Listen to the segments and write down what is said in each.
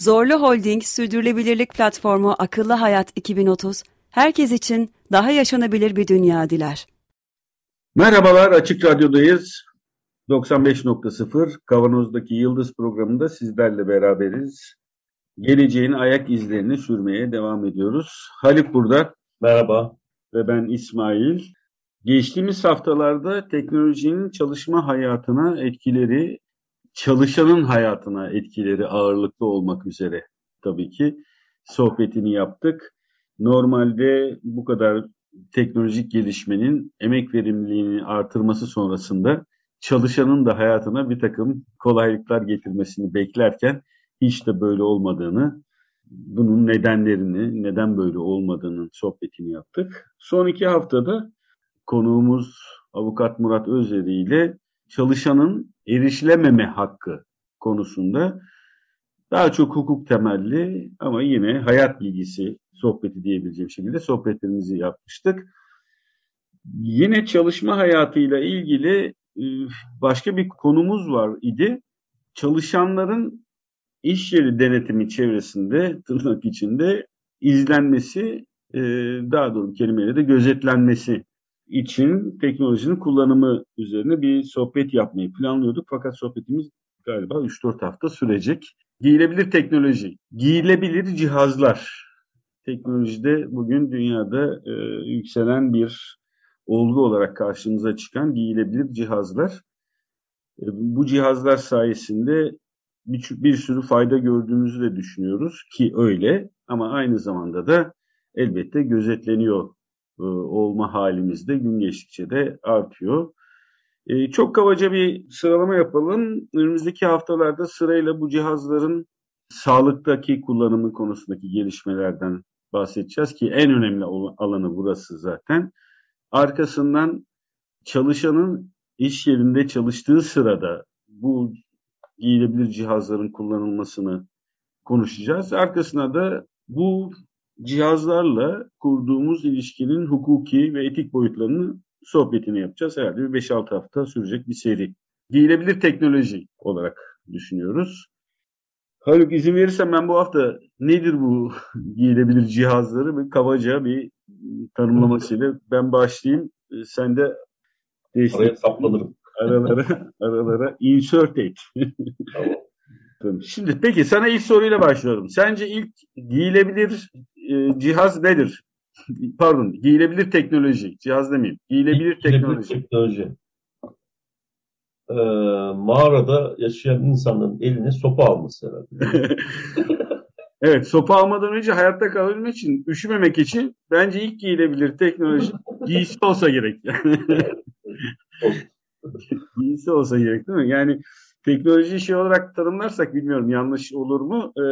Zorlu Holding Sürdürülebilirlik Platformu Akıllı Hayat 2030, herkes için daha yaşanabilir bir dünya diler. Merhabalar, Açık Radyo'dayız. 95.0 Kavanoz'daki Yıldız programında sizlerle beraberiz. Geleceğin ayak izlerini sürmeye devam ediyoruz. Haluk burada. Merhaba. Ve ben İsmail. Geçtiğimiz haftalarda teknolojinin çalışma hayatına etkileri, çalışanın hayatına etkileri ağırlıklı olmak üzere tabii ki sohbetini yaptık. Normalde bu kadar teknolojik gelişmenin emek verimliliğini artırması sonrasında çalışanın da hayatına bir takım kolaylıklar getirmesini beklerken hiç de böyle olmadığını, bunun nedenlerini, neden böyle olmadığının sohbetini yaptık. Son iki haftada konuğumuz Avukat Murat Özeri ile çalışanın erişilememe hakkı konusunda daha çok hukuk temelli ama yine hayat bilgisi sohbeti diyebileceğim şekilde sohbetlerimizi yapmıştık. Yine çalışma hayatıyla ilgili e, başka bir konumuz var idi. Çalışanların iş yeri denetimi çevresinde tırnak içinde izlenmesi, e, daha doğru kelimeyle de gözetlenmesi için teknolojinin kullanımı üzerine bir sohbet yapmayı planlıyorduk. Fakat sohbetimiz galiba 3-4 hafta sürecek. Giyilebilir teknoloji, giyilebilir cihazlar. Teknolojide bugün dünyada e, yükselen bir olgu olarak karşımıza çıkan giyilebilir cihazlar. E, bu cihazlar sayesinde bir, bir sürü fayda gördüğümüzü de düşünüyoruz ki öyle ama aynı zamanda da elbette gözetleniyor e, olma halimizde gün geçtikçe de artıyor. E, çok kabaca bir sıralama yapalım. Önümüzdeki haftalarda sırayla bu cihazların sağlıktaki kullanımı konusundaki gelişmelerden bahsedeceğiz ki en önemli alanı burası zaten. Arkasından çalışanın iş yerinde çalıştığı sırada bu giyilebilir cihazların kullanılmasını konuşacağız. Arkasına da bu cihazlarla kurduğumuz ilişkinin hukuki ve etik boyutlarını sohbetini yapacağız. Herhalde bir 5-6 hafta sürecek bir seri. Giyilebilir teknoloji olarak düşünüyoruz. Haluk izin verirsen ben bu hafta nedir bu giyilebilir cihazları bir kabaca bir tanımlamasıyla ben başlayayım. Sen de Araya saplanırım. Aralara, aralara insert et. tamam. Şimdi peki sana ilk soruyla başlıyorum. Sence ilk giyilebilir e, cihaz nedir? Pardon, giyilebilir teknoloji. Cihaz demeyeyim. Giyilebilir teknoloji. teknoloji. Ee, mağarada yaşayan insanların eline sopa alması herhalde. evet, sopa almadan önce hayatta kalabilmek için, üşümemek için bence ilk giyilebilir teknoloji giysi olsa gerek. giysi olsa gerek değil mi? Yani teknoloji şey olarak tanımlarsak bilmiyorum yanlış olur mu? Ee,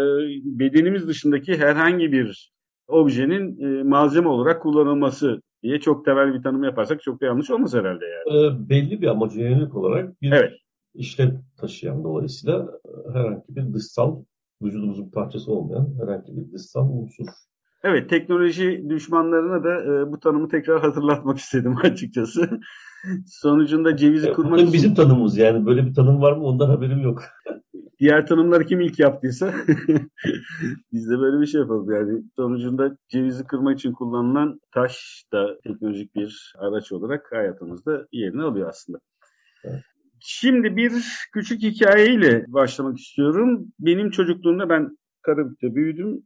bedenimiz dışındaki herhangi bir objenin e, malzeme olarak kullanılması diye çok temel bir tanım yaparsak çok da yanlış olmaz herhalde yani. Ee, belli bir amaca yönelik olarak bir evet. işlev taşıyan dolayısıyla herhangi bir dışsal vücudumuzun bir parçası olmayan herhangi bir dışsal unsur. Evet, teknoloji düşmanlarına da e, bu tanımı tekrar hatırlatmak istedim açıkçası. Sonucunda cevizi e, kurmak için... Bizim tanımımız yani böyle bir tanım var mı ondan haberim yok. Diğer tanımları kim ilk yaptıysa biz de böyle bir şey yapalım. Yani sonucunda cevizi kırmak için kullanılan taş da teknolojik bir araç olarak hayatımızda yerini alıyor aslında. Evet. Şimdi bir küçük hikayeyle başlamak istiyorum. Benim çocukluğumda ben Karabük'te büyüdüm.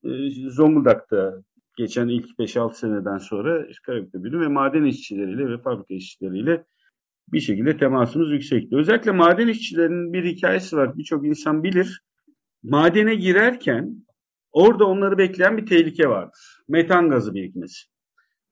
Zonguldak'ta geçen ilk 5-6 seneden sonra Karabük'te büyüdüm ve maden işçileriyle ve fabrika işçileriyle bir şekilde temasımız yüksekti. Özellikle maden işçilerinin bir hikayesi var. Birçok insan bilir. Madene girerken orada onları bekleyen bir tehlike vardır. Metan gazı birikmesi.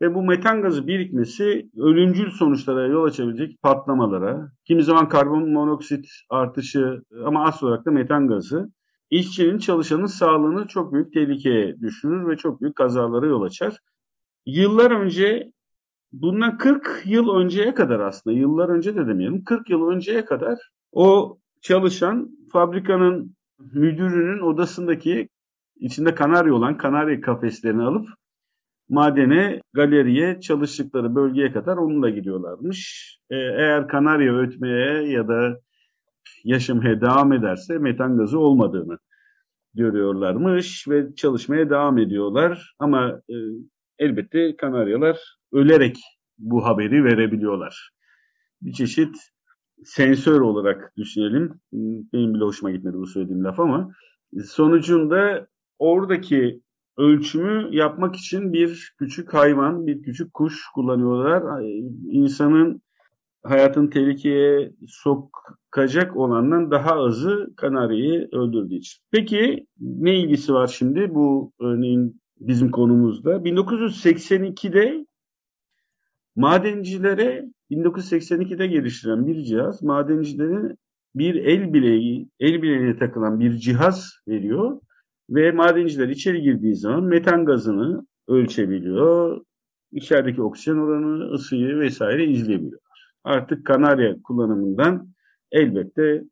Ve bu metan gazı birikmesi ölümcül sonuçlara yol açabilecek patlamalara, kimi zaman karbon monoksit artışı ama asıl olarak da metan gazı işçinin çalışanın sağlığını çok büyük tehlikeye düşürür ve çok büyük kazalara yol açar. Yıllar önce bundan 40 yıl önceye kadar aslında yıllar önce de demeyelim 40 yıl önceye kadar o çalışan fabrikanın müdürünün odasındaki içinde kanarya olan kanarya kafeslerini alıp madene, galeriye, çalıştıkları bölgeye kadar onunla gidiyorlarmış. Ee, eğer kanarya ötmeye ya da yaşamaya devam ederse metan gazı olmadığını görüyorlarmış ve çalışmaya devam ediyorlar. Ama e, elbette kanaryalar ölerek bu haberi verebiliyorlar. Bir çeşit sensör olarak düşünelim. Benim bile hoşuma gitmedi bu söylediğim laf ama sonucunda oradaki ölçümü yapmak için bir küçük hayvan, bir küçük kuş kullanıyorlar. İnsanın hayatın tehlikeye sokacak olandan daha azı kanaryayı öldürdüğü için. Peki ne ilgisi var şimdi bu örneğin bizim konumuzda? 1982'de madencilere 1982'de geliştirilen bir cihaz madencilere bir el bileği, el bileğine takılan bir cihaz veriyor ve madenciler içeri girdiği zaman metan gazını ölçebiliyor. İçerideki oksijen oranı, ısıyı vesaire izleyebiliyor. Artık kanarya kullanımından elbette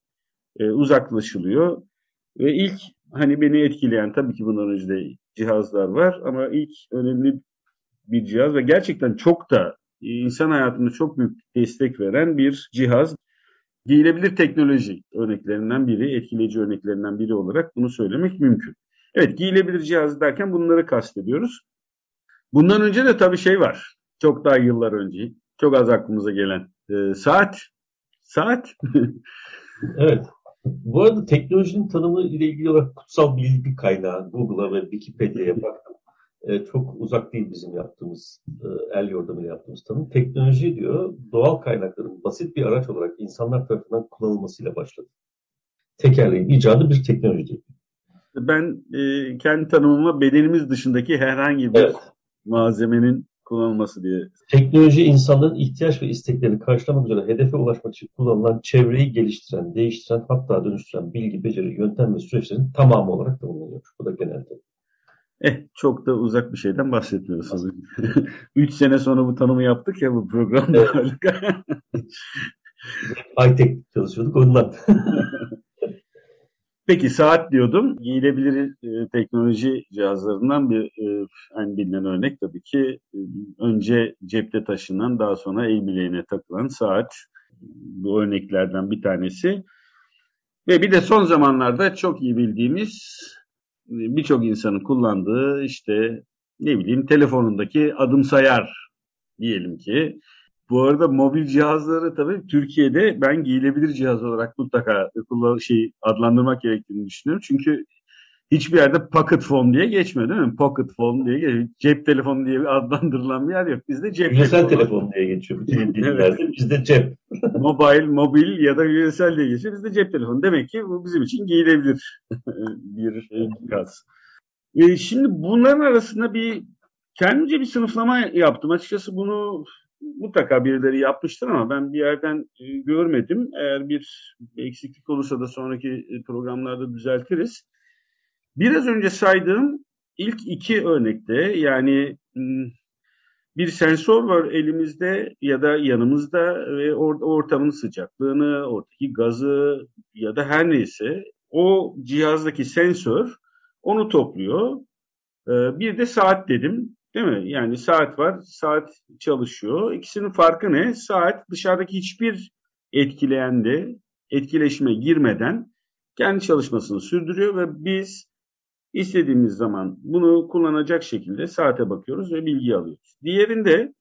e, uzaklaşılıyor. Ve ilk hani beni etkileyen tabii ki bundan önce de cihazlar var ama ilk önemli bir cihaz ve gerçekten çok da insan hayatında çok büyük destek veren bir cihaz. Giyilebilir teknoloji örneklerinden biri, etkileyici örneklerinden biri olarak bunu söylemek mümkün. Evet giyilebilir cihaz derken bunları kastediyoruz. Bundan önce de tabii şey var. Çok daha yıllar önce. Çok az aklımıza gelen. E, saat. Saat. evet. Bu arada teknolojinin tanımı ile ilgili olarak kutsal bilgi kaynağı Google'a ve Wikipedia'ya baktım. E, çok uzak değil bizim yaptığımız, e, el yordamıyla yaptığımız tanım. Teknoloji diyor, doğal kaynakların basit bir araç olarak insanlar tarafından kullanılmasıyla başladı. Tekerleğin icadı bir teknoloji ben e, kendi tanımıma bedenimiz dışındaki herhangi bir evet. malzemenin kullanılması diye. Teknoloji insanların ihtiyaç ve isteklerini karşılamak üzere hedefe ulaşmak için kullanılan çevreyi geliştiren, değiştiren, hatta dönüştüren bilgi, beceri, yöntem ve süreçlerin tamamı olarak tanımlanıyor. Bu da genelde. Eh çok da uzak bir şeyden bahsetmiyorsunuz. Üç sene sonra bu tanımı yaptık ya bu programda. Evet. High-tech çalışıyorduk ondan. Peki saat diyordum. Giyilebilir e, teknoloji cihazlarından bir e, en bilinen örnek tabii ki e, önce cepte taşınan daha sonra el bileğine takılan saat. Bu örneklerden bir tanesi. Ve bir de son zamanlarda çok iyi bildiğimiz e, birçok insanın kullandığı işte ne bileyim telefonundaki adım sayar diyelim ki bu arada mobil cihazları tabii Türkiye'de ben giyilebilir cihaz olarak mutlaka kullan şey adlandırmak gerektiğini düşünüyorum. Çünkü hiçbir yerde pocket phone diye geçmiyor değil mi? Pocket phone diye geçiyor. Cep telefonu diye adlandırılan bir yer yok. Bizde cep Üniversal telefon diye geçiyor. Bütün dillerde bizde cep. Mobile, mobil ya da üniversal diye geçiyor. Bizde cep telefonu. Demek ki bu bizim için giyilebilir bir cihaz. E şimdi bunların arasında bir kendimce bir sınıflama yaptım. Açıkçası bunu mutlaka birileri yapmıştır ama ben bir yerden e, görmedim. Eğer bir eksiklik olursa da sonraki e, programlarda düzeltiriz. Biraz önce saydığım ilk iki örnekte yani bir sensör var elimizde ya da yanımızda ve ortamın sıcaklığını, oradaki gazı ya da her neyse o cihazdaki sensör onu topluyor. Bir de saat dedim. Değil mi? Yani saat var, saat çalışıyor. İkisinin farkı ne? Saat dışarıdaki hiçbir etkileyende, etkileşime girmeden kendi çalışmasını sürdürüyor ve biz istediğimiz zaman bunu kullanacak şekilde saate bakıyoruz ve bilgi alıyoruz. Diğerinde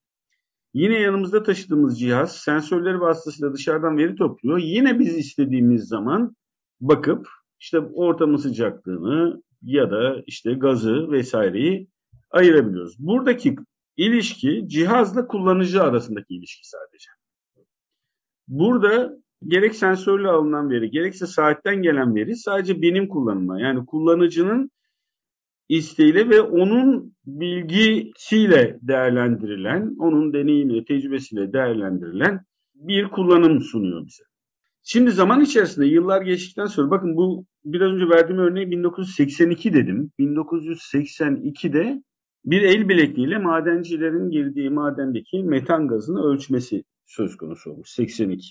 yine yanımızda taşıdığımız cihaz sensörleri vasıtasıyla dışarıdan veri topluyor. Yine biz istediğimiz zaman bakıp işte ortamın sıcaklığını ya da işte gazı vesaireyi ayırabiliyoruz. Buradaki ilişki cihazla kullanıcı arasındaki ilişki sadece. Burada gerek sensörle alınan veri gerekse saatten gelen veri sadece benim kullanıma yani kullanıcının isteğiyle ve onun bilgisiyle değerlendirilen, onun deneyimiyle, tecrübesiyle değerlendirilen bir kullanım sunuyor bize. Şimdi zaman içerisinde yıllar geçtikten sonra bakın bu biraz önce verdiğim örneği 1982 dedim. 1982'de bir el bilekliğiyle madencilerin girdiği madendeki metan gazını ölçmesi söz konusu olmuş 82.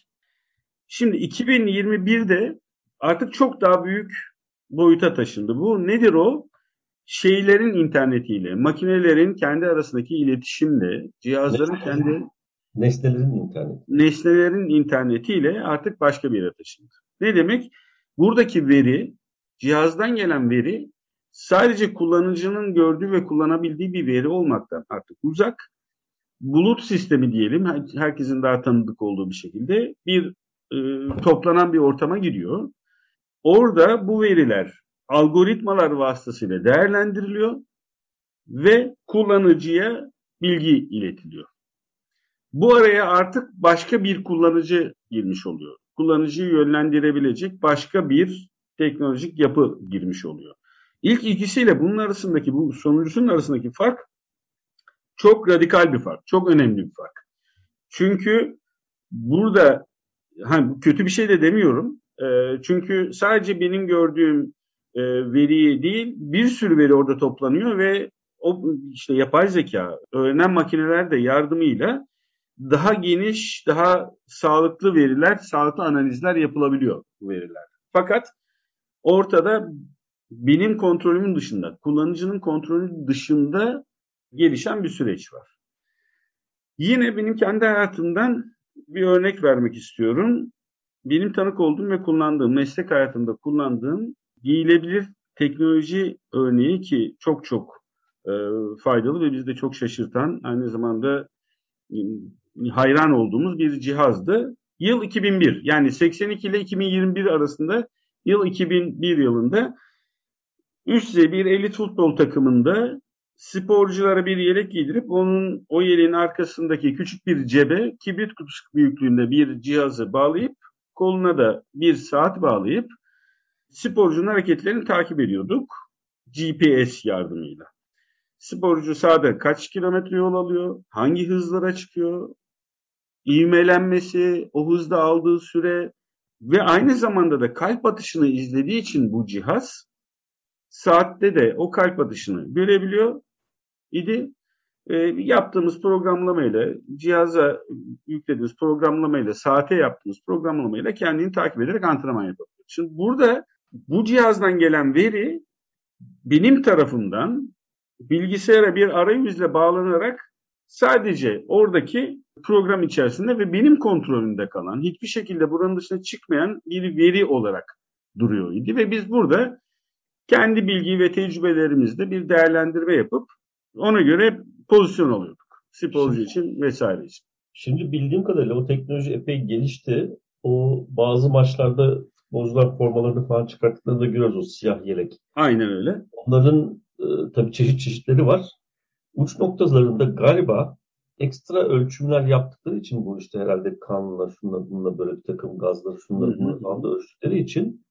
Şimdi 2021'de artık çok daha büyük boyuta taşındı. Bu nedir o? Şeylerin internetiyle, makinelerin kendi arasındaki iletişimle, cihazların kendi nesnelerin interneti. Nesnelerin internetiyle artık başka bir yere taşındı. Ne demek? Buradaki veri, cihazdan gelen veri sadece kullanıcının gördüğü ve kullanabildiği bir veri olmaktan artık uzak. Bulut sistemi diyelim, herkesin daha tanıdık olduğu bir şekilde bir e, toplanan bir ortama giriyor. Orada bu veriler algoritmalar vasıtasıyla değerlendiriliyor ve kullanıcıya bilgi iletiliyor. Bu araya artık başka bir kullanıcı girmiş oluyor. Kullanıcıyı yönlendirebilecek başka bir teknolojik yapı girmiş oluyor. İlk ikisiyle bunun arasındaki, bu sonuncusunun arasındaki fark çok radikal bir fark, çok önemli bir fark. Çünkü burada hani kötü bir şey de demiyorum. E, çünkü sadece benim gördüğüm e, veriyi değil, bir sürü veri orada toplanıyor ve o işte yapay zeka, öğrenen makineler de yardımıyla daha geniş, daha sağlıklı veriler, sağlıklı analizler yapılabiliyor bu veriler. Fakat ortada benim kontrolümün dışında, kullanıcının kontrolü dışında gelişen bir süreç var. Yine benim kendi hayatımdan bir örnek vermek istiyorum. Benim tanık olduğum ve kullandığım, meslek hayatımda kullandığım giyilebilir teknoloji örneği ki çok çok e, faydalı ve bizi de çok şaşırtan, aynı zamanda e, hayran olduğumuz bir cihazdı. Yıl 2001 yani 82 ile 2021 arasında yıl 2001 yılında üst düzey bir elit futbol takımında sporculara bir yelek giydirip onun o yeleğin arkasındaki küçük bir cebe kibrit kutusu büyüklüğünde bir cihazı bağlayıp koluna da bir saat bağlayıp sporcunun hareketlerini takip ediyorduk GPS yardımıyla. Sporcu sahada kaç kilometre yol alıyor, hangi hızlara çıkıyor, ivmelenmesi, o hızda aldığı süre ve aynı zamanda da kalp atışını izlediği için bu cihaz saatte de o kalp atışını görebiliyor idi. E, yaptığımız programlamayla, cihaza yüklediğimiz programlamayla, saate yaptığımız programlamayla kendini takip ederek antrenman yapabiliyor. Şimdi burada bu cihazdan gelen veri benim tarafımdan bilgisayara bir arayüzle bağlanarak sadece oradaki program içerisinde ve benim kontrolümde kalan, hiçbir şekilde buranın dışına çıkmayan bir veri olarak duruyor idi. Ve biz burada kendi bilgi ve tecrübelerimizde bir değerlendirme yapıp ona göre pozisyon alıyorduk. Sporcu için vesaire için. Şimdi bildiğim kadarıyla o teknoloji epey gelişti. O bazı maçlarda futbolcular formalarını falan çıkarttıklarında görüyoruz o siyah yelek. Aynen öyle. Onların e, tabii çeşit çeşitleri var. Uç noktalarında galiba ekstra ölçümler yaptıkları için bu işte herhalde kanla, şunla bununla böyle bir takım gazlar, şunla bunla falan da ölçtükleri için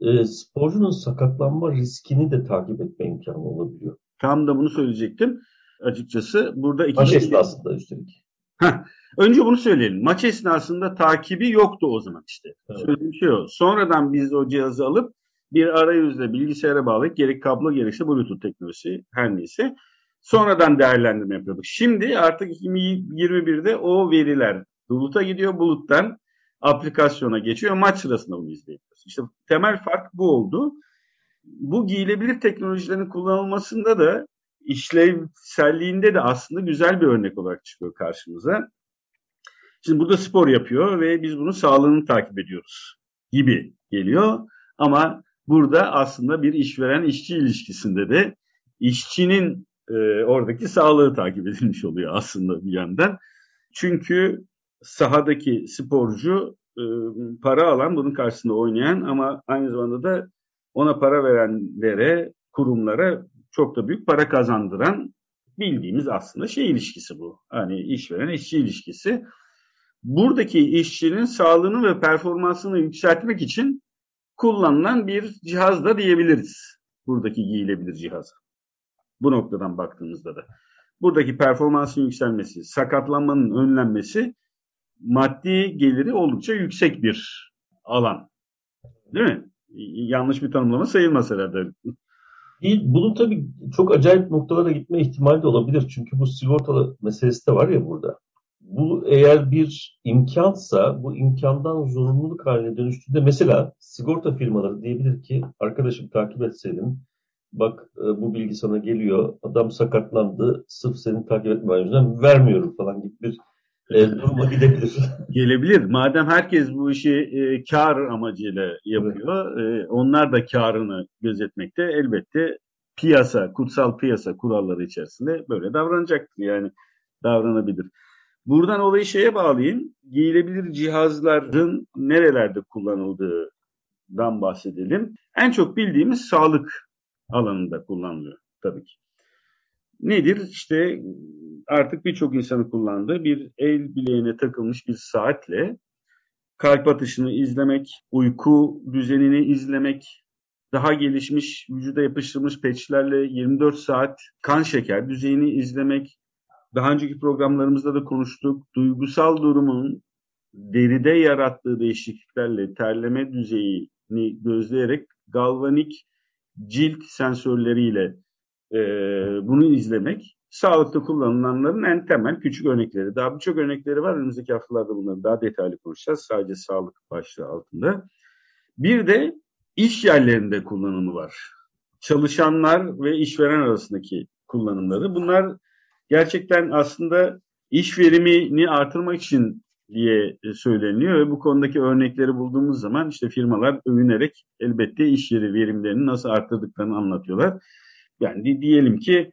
e, sporcunun sakatlanma riskini de takip etme imkanı olabiliyor. Tam da bunu söyleyecektim. Açıkçası burada iki Maç esnasında üstelik. Heh, önce bunu söyleyelim. Maç esnasında takibi yoktu o zaman işte. Evet. Söylediğim şey o. Sonradan biz o cihazı alıp bir arayüzle bilgisayara bağlayıp gerek kablo gerekse Bluetooth teknolojisi her neyse sonradan değerlendirme yapıyorduk. Şimdi artık 2021'de o veriler buluta gidiyor. Buluttan aplikasyona geçiyor. Maç sırasında bunu izleyebiliyoruz. İşte temel fark bu oldu. Bu giyilebilir teknolojilerin kullanılmasında da işlevselliğinde de aslında güzel bir örnek olarak çıkıyor karşımıza. Şimdi burada spor yapıyor ve biz bunun sağlığını takip ediyoruz gibi geliyor. Ama burada aslında bir işveren işçi ilişkisinde de işçinin e, oradaki sağlığı takip edilmiş oluyor aslında bir yandan. Çünkü sahadaki sporcu e, para alan, bunun karşısında oynayan ama aynı zamanda da ona para verenlere, kurumlara çok da büyük para kazandıran bildiğimiz aslında şey ilişkisi bu. Hani işveren işçi ilişkisi. Buradaki işçinin sağlığını ve performansını yükseltmek için kullanılan bir cihaz da diyebiliriz. Buradaki giyilebilir cihaz. Bu noktadan baktığımızda da. Buradaki performansın yükselmesi, sakatlanmanın önlenmesi maddi geliri oldukça yüksek bir alan. Değil mi? yanlış bir tanımlama sayılmaz herhalde. Bunun tabii çok acayip noktalara gitme ihtimali de olabilir. Çünkü bu sigortalı meselesi de var ya burada. Bu eğer bir imkansa bu imkandan zorunluluk haline dönüştüğünde mesela sigorta firmaları diyebilir ki arkadaşım takip etseydin bak e, bu bilgi sana geliyor adam sakatlandı sırf seni takip etme yüzünden vermiyorum falan gibi bir e, duruma gidebilir. Gelebilir. Madem herkes bu işi e, kar amacıyla yapıyor, e, onlar da karını gözetmekte elbette piyasa, kutsal piyasa kuralları içerisinde böyle davranacaktır. Yani davranabilir. Buradan olayı şeye bağlayayım. Giyilebilir cihazların nerelerde kullanıldığından bahsedelim. En çok bildiğimiz sağlık alanında kullanılıyor tabii ki. Nedir? İşte artık birçok insanın kullandığı bir el bileğine takılmış bir saatle kalp atışını izlemek, uyku düzenini izlemek, daha gelişmiş vücuda yapıştırılmış peçlerle 24 saat kan şeker düzeyini izlemek, daha önceki programlarımızda da konuştuk. Duygusal durumun deride yarattığı değişikliklerle terleme düzeyini gözleyerek galvanik cilt sensörleriyle e, bunu izlemek sağlıkta kullanılanların en temel küçük örnekleri. Daha birçok örnekleri var. Önümüzdeki haftalarda bunları daha detaylı konuşacağız. Sadece sağlık başlığı altında. Bir de iş yerlerinde kullanımı var. Çalışanlar ve işveren arasındaki kullanımları. Bunlar gerçekten aslında iş verimini artırmak için diye söyleniyor ve bu konudaki örnekleri bulduğumuz zaman işte firmalar övünerek elbette iş yeri verimlerini nasıl arttırdıklarını anlatıyorlar. Yani diyelim ki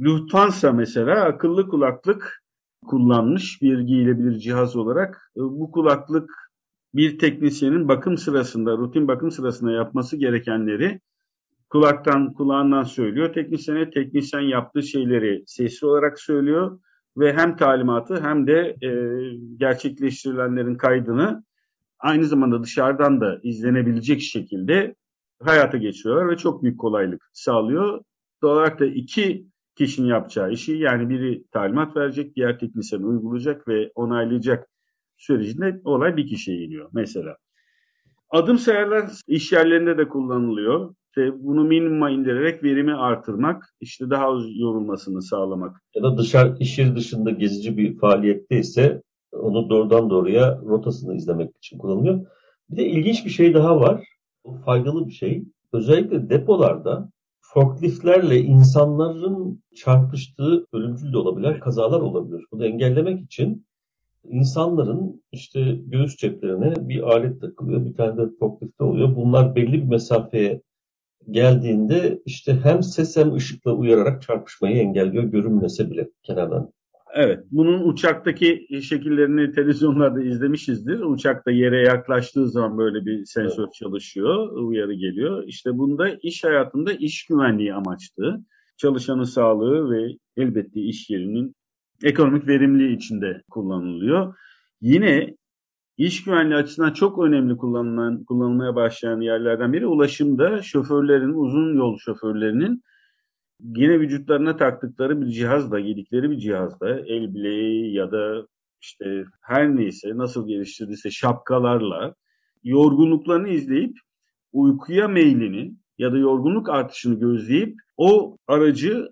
Lufthansa mesela akıllı kulaklık kullanmış bir giyilebilir cihaz olarak. E, bu kulaklık bir teknisyenin bakım sırasında, rutin bakım sırasında yapması gerekenleri kulaktan kulağından söylüyor. Teknisyene teknisyen yaptığı şeyleri sesli olarak söylüyor ve hem talimatı hem de e, gerçekleştirilenlerin kaydını aynı zamanda dışarıdan da izlenebilecek şekilde hayata geçiriyorlar ve çok büyük kolaylık sağlıyor. Olarak da iki kişinin yapacağı işi yani biri talimat verecek, diğer teknisyen uygulayacak ve onaylayacak sürecinde olay bir kişiye iniyor mesela. Adım sayarlar iş yerlerinde de kullanılıyor. İşte bunu minimuma indirerek verimi artırmak, işte daha az yorulmasını sağlamak. Ya da dışarı iş yeri dışında gezici bir faaliyette ise onu doğrudan doğruya rotasını izlemek için kullanılıyor. Bir de ilginç bir şey daha var. Bu faydalı bir şey. Özellikle depolarda forkliftlerle insanların çarpıştığı ölümcül de olabilir, kazalar olabilir. Bunu engellemek için insanların işte göğüs ceplerine bir alet takılıyor, bir tane de forklifte oluyor. Bunlar belli bir mesafeye geldiğinde işte hem ses hem ışıkla uyararak çarpışmayı engelliyor görünmese bile kenardan. Evet, bunun uçaktaki şekillerini televizyonlarda izlemişizdir. Uçakta yere yaklaştığı zaman böyle bir sensör evet. çalışıyor, uyarı geliyor. İşte bunda iş hayatında iş güvenliği amaçlı. Çalışanın sağlığı ve elbette iş yerinin ekonomik verimliliği içinde kullanılıyor. Yine iş güvenliği açısından çok önemli kullanılan, kullanılmaya başlayan yerlerden biri ulaşımda şoförlerin, uzun yol şoförlerinin yine vücutlarına taktıkları bir cihazla, giydikleri bir cihazla, el bileği ya da işte her neyse nasıl geliştirdiyse şapkalarla yorgunluklarını izleyip uykuya meylini ya da yorgunluk artışını gözleyip o aracı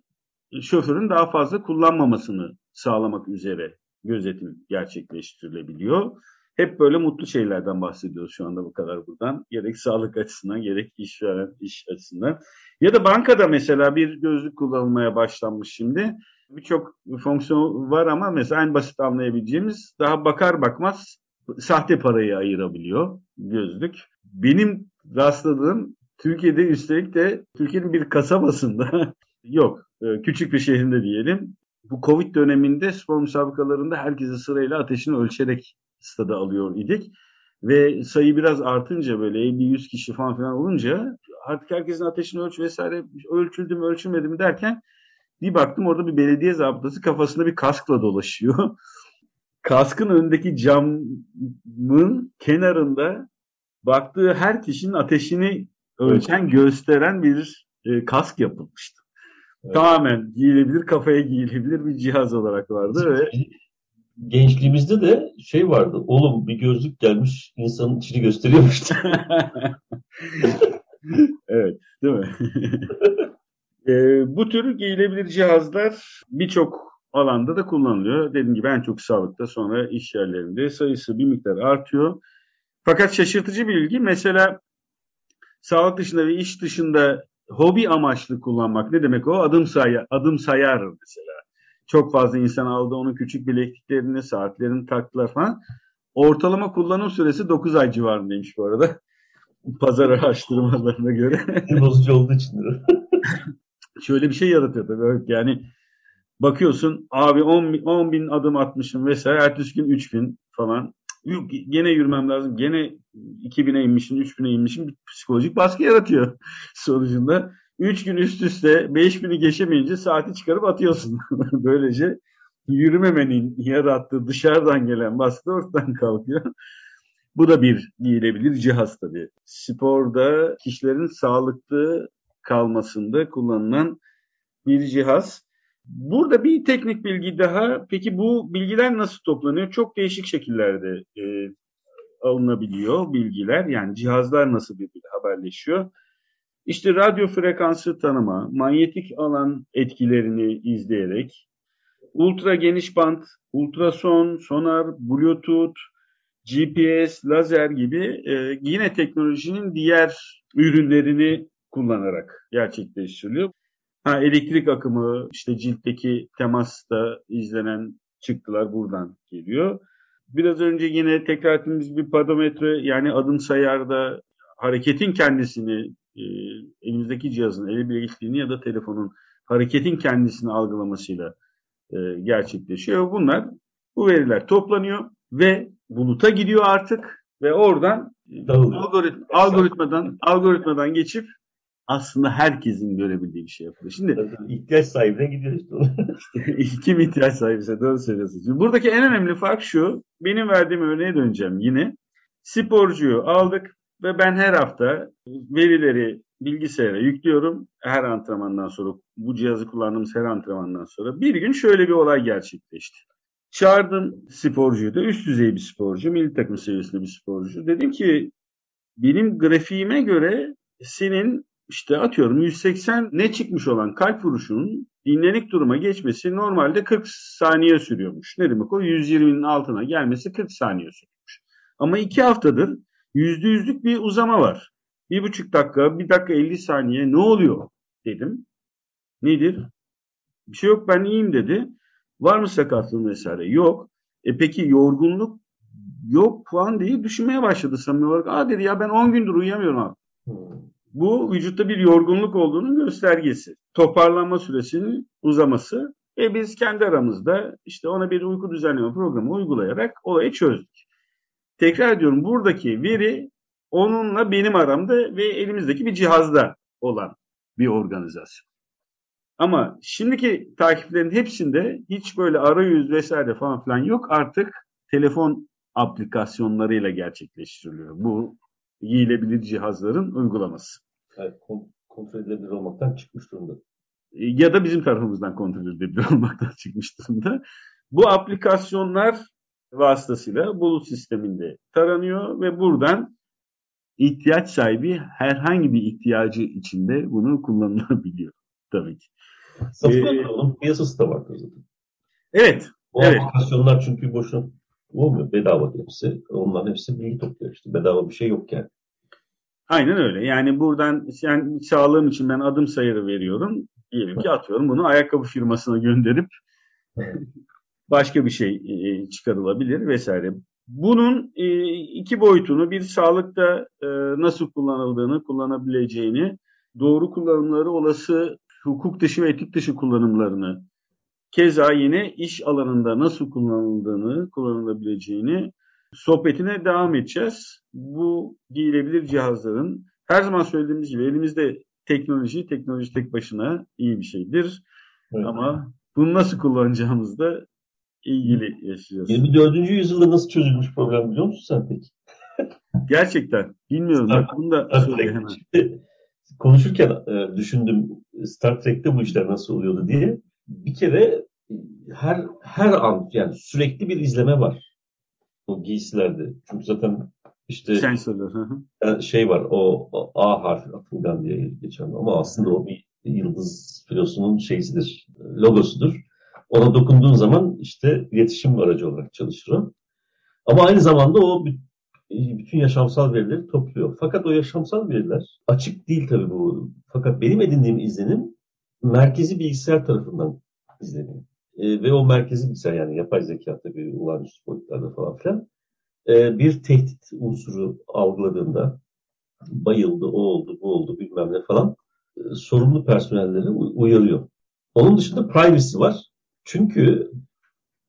şoförün daha fazla kullanmamasını sağlamak üzere gözetim gerçekleştirilebiliyor. Hep böyle mutlu şeylerden bahsediyoruz şu anda bu kadar buradan. Gerek sağlık açısından gerek iş veren iş açısından. Ya da bankada mesela bir gözlük kullanılmaya başlanmış şimdi. Birçok fonksiyon var ama mesela en basit anlayabileceğimiz daha bakar bakmaz sahte parayı ayırabiliyor gözlük. Benim rastladığım Türkiye'de üstelik de Türkiye'nin bir kasabasında yok e, küçük bir şehrinde diyelim. Bu Covid döneminde spor müsabakalarında herkesi sırayla ateşini ölçerek stada alıyor idik. Ve sayı biraz artınca böyle 50-100 kişi falan filan olunca artık herkesin ateşini ölç vesaire ölçüldü mü ölçülmedi mi derken bir baktım orada bir belediye zabıtası kafasında bir kaskla dolaşıyor. Kaskın önündeki camın kenarında baktığı her kişinin ateşini ölçen, gösteren bir e, kask yapılmıştı. Evet. Tamamen giyilebilir, kafaya giyilebilir bir cihaz olarak vardı ve gençliğimizde de şey vardı. Oğlum bir gözlük gelmiş insanın içini gösteriyormuş. evet değil mi? e, bu tür giyilebilir cihazlar birçok alanda da kullanılıyor. Dediğim gibi en çok sağlıkta sonra iş yerlerinde sayısı bir miktar artıyor. Fakat şaşırtıcı bir bilgi mesela sağlık dışında ve iş dışında hobi amaçlı kullanmak ne demek o? Adım sayar, adım sayar mesela. Çok fazla insan aldı onun küçük bilekliklerini, saatlerini taktılar falan. Ortalama kullanım süresi 9 ay civarındaymış bu arada. Pazar araştırmalarına göre. Bozucu olduğu için. Şöyle bir şey yaratıyor tabii. Yani bakıyorsun abi 10, 10 bin adım atmışım vesaire. Ertesi gün 3 bin falan. Yok gene yürümem lazım. Gene 2000'e inmişim, 3000'e inmişim. Psikolojik baskı yaratıyor sonucunda. 3 gün üst üste 5000'i geçemeyince saati çıkarıp atıyorsun. Böylece yürümemenin yarattığı dışarıdan gelen baskı ortadan kalkıyor. Bu da bir giyilebilir cihaz tabii. Sporda kişilerin sağlıklı kalmasında kullanılan bir cihaz. Burada bir teknik bilgi daha. Peki bu bilgiler nasıl toplanıyor? Çok değişik şekillerde e, alınabiliyor bilgiler. Yani cihazlar nasıl birbiriyle haberleşiyor? İşte radyo frekansı tanıma, manyetik alan etkilerini izleyerek, ultra geniş band, ultrason, sonar, bluetooth, GPS, lazer gibi e, yine teknolojinin diğer ürünlerini kullanarak gerçekleştiriliyor. Ha, elektrik akımı, işte ciltteki temasta izlenen çıktılar buradan geliyor. Biraz önce yine tekrar ettiğimiz bir pedometre yani adım sayarda hareketin kendisini e, elimizdeki cihazın, el bilekliğini ya da telefonun hareketin kendisini algılamasıyla e, gerçekleşiyor. Bunlar, bu veriler toplanıyor ve buluta gidiyor artık ve oradan algorit, algoritmadan algoritmadan geçip aslında herkesin görebildiği bir şey yapılıyor. Şimdi ihtiyaç sahibine gidiyor işte. Kim ihtiyaç sahibiyse doğru söylüyorsun. Şimdi buradaki en önemli fark şu. Benim verdiğim örneğe döneceğim yine. Sporcuyu aldık ve ben her hafta verileri bilgisayara yüklüyorum. Her antrenmandan sonra bu cihazı kullandığımız her antrenmandan sonra bir gün şöyle bir olay gerçekleşti. Çağırdım sporcuyu da üst düzey bir sporcu, milli takım seviyesinde bir sporcu. Dedim ki benim grafiğime göre senin işte atıyorum 180 ne çıkmış olan kalp vuruşunun dinlenik duruma geçmesi normalde 40 saniye sürüyormuş. Ne demek o? 120'nin altına gelmesi 40 saniye sürüyormuş. Ama iki haftadır yüzde yüzlük bir uzama var. Bir buçuk dakika, bir dakika 50 saniye ne oluyor dedim. Nedir? Bir şey yok ben iyiyim dedi. Var mı sakatlığın vesaire? Yok. E peki yorgunluk yok puan diye düşünmeye başladı samimi olarak. Aa dedi ya ben 10 gündür uyuyamıyorum abi. Bu vücutta bir yorgunluk olduğunun göstergesi. Toparlanma süresinin uzaması ve biz kendi aramızda işte ona bir uyku düzenleme programı uygulayarak olayı çözdük. Tekrar ediyorum buradaki veri onunla benim aramda ve elimizdeki bir cihazda olan bir organizasyon. Ama şimdiki takiplerin hepsinde hiç böyle arayüz vesaire falan filan yok. Artık telefon aplikasyonlarıyla gerçekleştiriliyor. Bu giyilebilir cihazların uygulaması. Evet, kontrol edilebilir olmaktan çıkmış durumda. E, ya da bizim tarafımızdan kontrol edilebilir olmaktan çıkmış durumda. Bu aplikasyonlar vasıtasıyla bulut sisteminde taranıyor ve buradan ihtiyaç sahibi herhangi bir ihtiyacı içinde bunu kullanılabiliyor tabii ki. Satın ee, onun piyasası da var zaten. Evet. O evet. aplikasyonlar çünkü boşuna olmuyor. Bedava hepsi. Onların hepsi bilgi topluyor işte. Bedava bir şey yok yani. Aynen öyle. Yani buradan yani sağlığım için ben adım sayarı veriyorum. Diyelim ki atıyorum bunu ayakkabı firmasına gönderip başka bir şey e, çıkarılabilir vesaire. Bunun e, iki boyutunu bir sağlıkta e, nasıl kullanıldığını, kullanabileceğini, doğru kullanımları, olası hukuk dışı ve etik dışı kullanımlarını, keza yine iş alanında nasıl kullanıldığını, kullanılabileceğini sohbetine devam edeceğiz. Bu giyilebilir cihazların her zaman söylediğimiz gibi elimizde teknoloji, teknoloji tek başına iyi bir şeydir. Evet. Ama bunu nasıl kullanacağımızda ilgili yaşayacağız. 24. yüzyılda nasıl çözülmüş problem biliyor musun sen peki? Gerçekten. Bilmiyorum. Bak bunu da söyle hemen. Konuşurken e, düşündüm Star Trek'te bu işler nasıl oluyordu diye. Bir kere her her an yani sürekli bir izleme var o giysilerde. Çünkü zaten işte Sensörler. e, şey var o, o A harfi Atılgan diye geçen ama aslında o bir yıldız filosunun şeysidir, logosudur. Ona dokunduğun zaman işte iletişim aracı olarak çalışır o. Ama aynı zamanda o bütün yaşamsal verileri topluyor. Fakat o yaşamsal veriler açık değil tabii bu. Fakat benim edindiğim izlenim merkezi bilgisayar tarafından izleniyor. E, ve o merkezi bilgisayar yani yapay zeka tabii olağanüstü boyutlarda falan filan e, bir tehdit unsuru algıladığında bayıldı, o oldu, bu oldu bilmem ne falan e, sorumlu personelleri uyarıyor. Onun dışında privacy var. Çünkü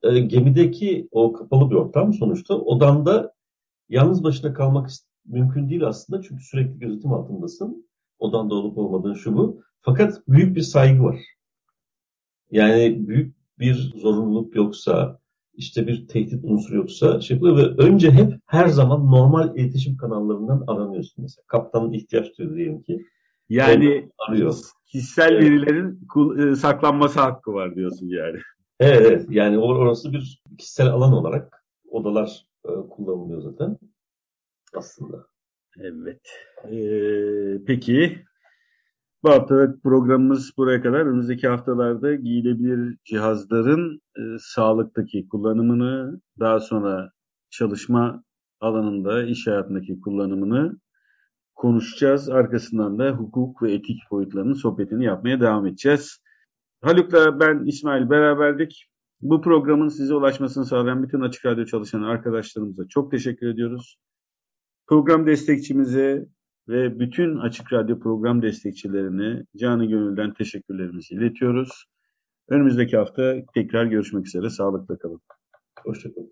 e, gemideki o kapalı bir ortam sonuçta odanda yalnız başına kalmak mümkün değil aslında. Çünkü sürekli gözetim altındasın. Odanda olup olmadığın şu bu. Fakat büyük bir saygı var. Yani büyük bir zorunluluk yoksa, işte bir tehdit unsuru yoksa şey ve önce hep her zaman normal iletişim kanallarından aranıyorsun mesela. Kaptanın ihtiyaç duyuyor diyelim ki. Yani Arıyor. kişisel Evet. verilerin e, saklanması hakkı var diyorsun yani. Evet, evet. Yani or- orası bir kişisel alan olarak odalar kullanılıyor zaten aslında. Evet. Ee, peki bu haftalık programımız buraya kadar. Önümüzdeki haftalarda giyilebilir cihazların e, sağlıktaki kullanımını, daha sonra çalışma alanında, iş hayatındaki kullanımını konuşacağız. Arkasından da hukuk ve etik boyutlarının sohbetini yapmaya devam edeceğiz. Haluk'la ben İsmail beraberdik. Bu programın size ulaşmasını sağlayan bütün Açık Radyo çalışan arkadaşlarımıza çok teşekkür ediyoruz. Program destekçimize ve bütün Açık Radyo program destekçilerine canı gönülden teşekkürlerimizi iletiyoruz. Önümüzdeki hafta tekrar görüşmek üzere. Sağlıkla kalın. Hoşçakalın.